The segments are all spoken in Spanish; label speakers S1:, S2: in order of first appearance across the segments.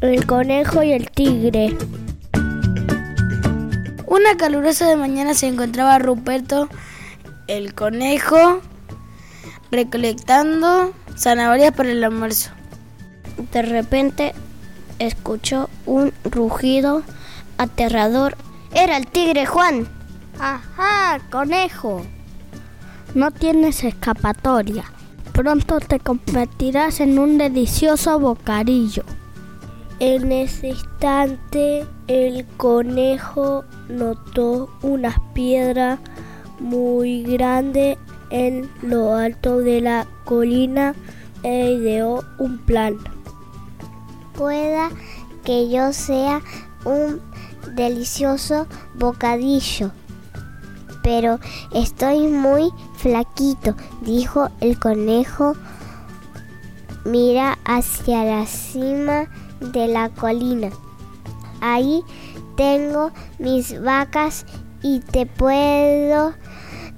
S1: El conejo y el tigre.
S2: Una calurosa de mañana se encontraba Ruperto, el conejo, recolectando zanahorias para el almuerzo.
S1: De repente escuchó un rugido aterrador. Era el tigre Juan. Ajá, conejo. No tienes escapatoria. Pronto te convertirás en un delicioso bocadillo. En ese instante el conejo notó una piedra muy grande en lo alto de la colina e ideó un plan. Pueda que yo sea un delicioso bocadillo. Pero estoy muy flaquito, dijo el conejo. Mira hacia la cima de la colina. Ahí tengo mis vacas y te puedo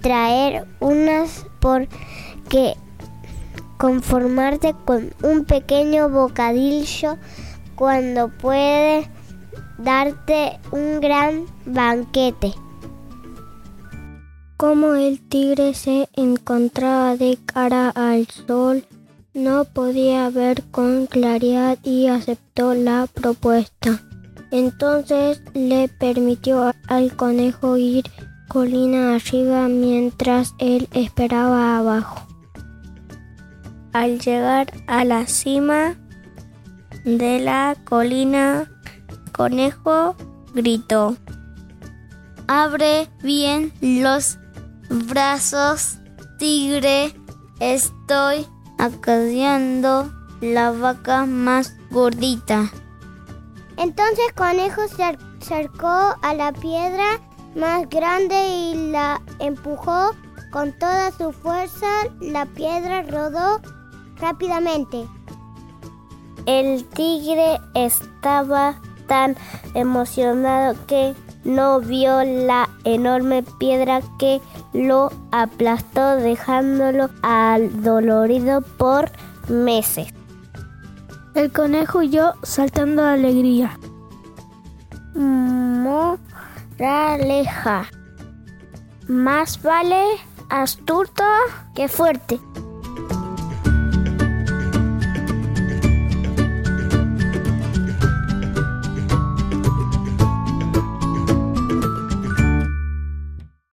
S1: traer unas porque conformarte con un pequeño bocadillo cuando puede darte un gran banquete. Como el tigre se encontraba de cara al sol, no podía ver con claridad y aceptó la propuesta. Entonces le permitió al conejo ir colina arriba mientras él esperaba abajo. Al llegar a la cima de la colina, conejo gritó, Abre bien los brazos, tigre, estoy acarreando la vaca más gordita. Entonces Conejo se acercó a la piedra más grande y la empujó con toda su fuerza. La piedra rodó rápidamente. El tigre estaba tan emocionado que no vio la enorme piedra que lo aplastó dejándolo dolorido por meses.
S2: El conejo huyó saltando de alegría.
S1: Moraleja. Más vale astuto que fuerte.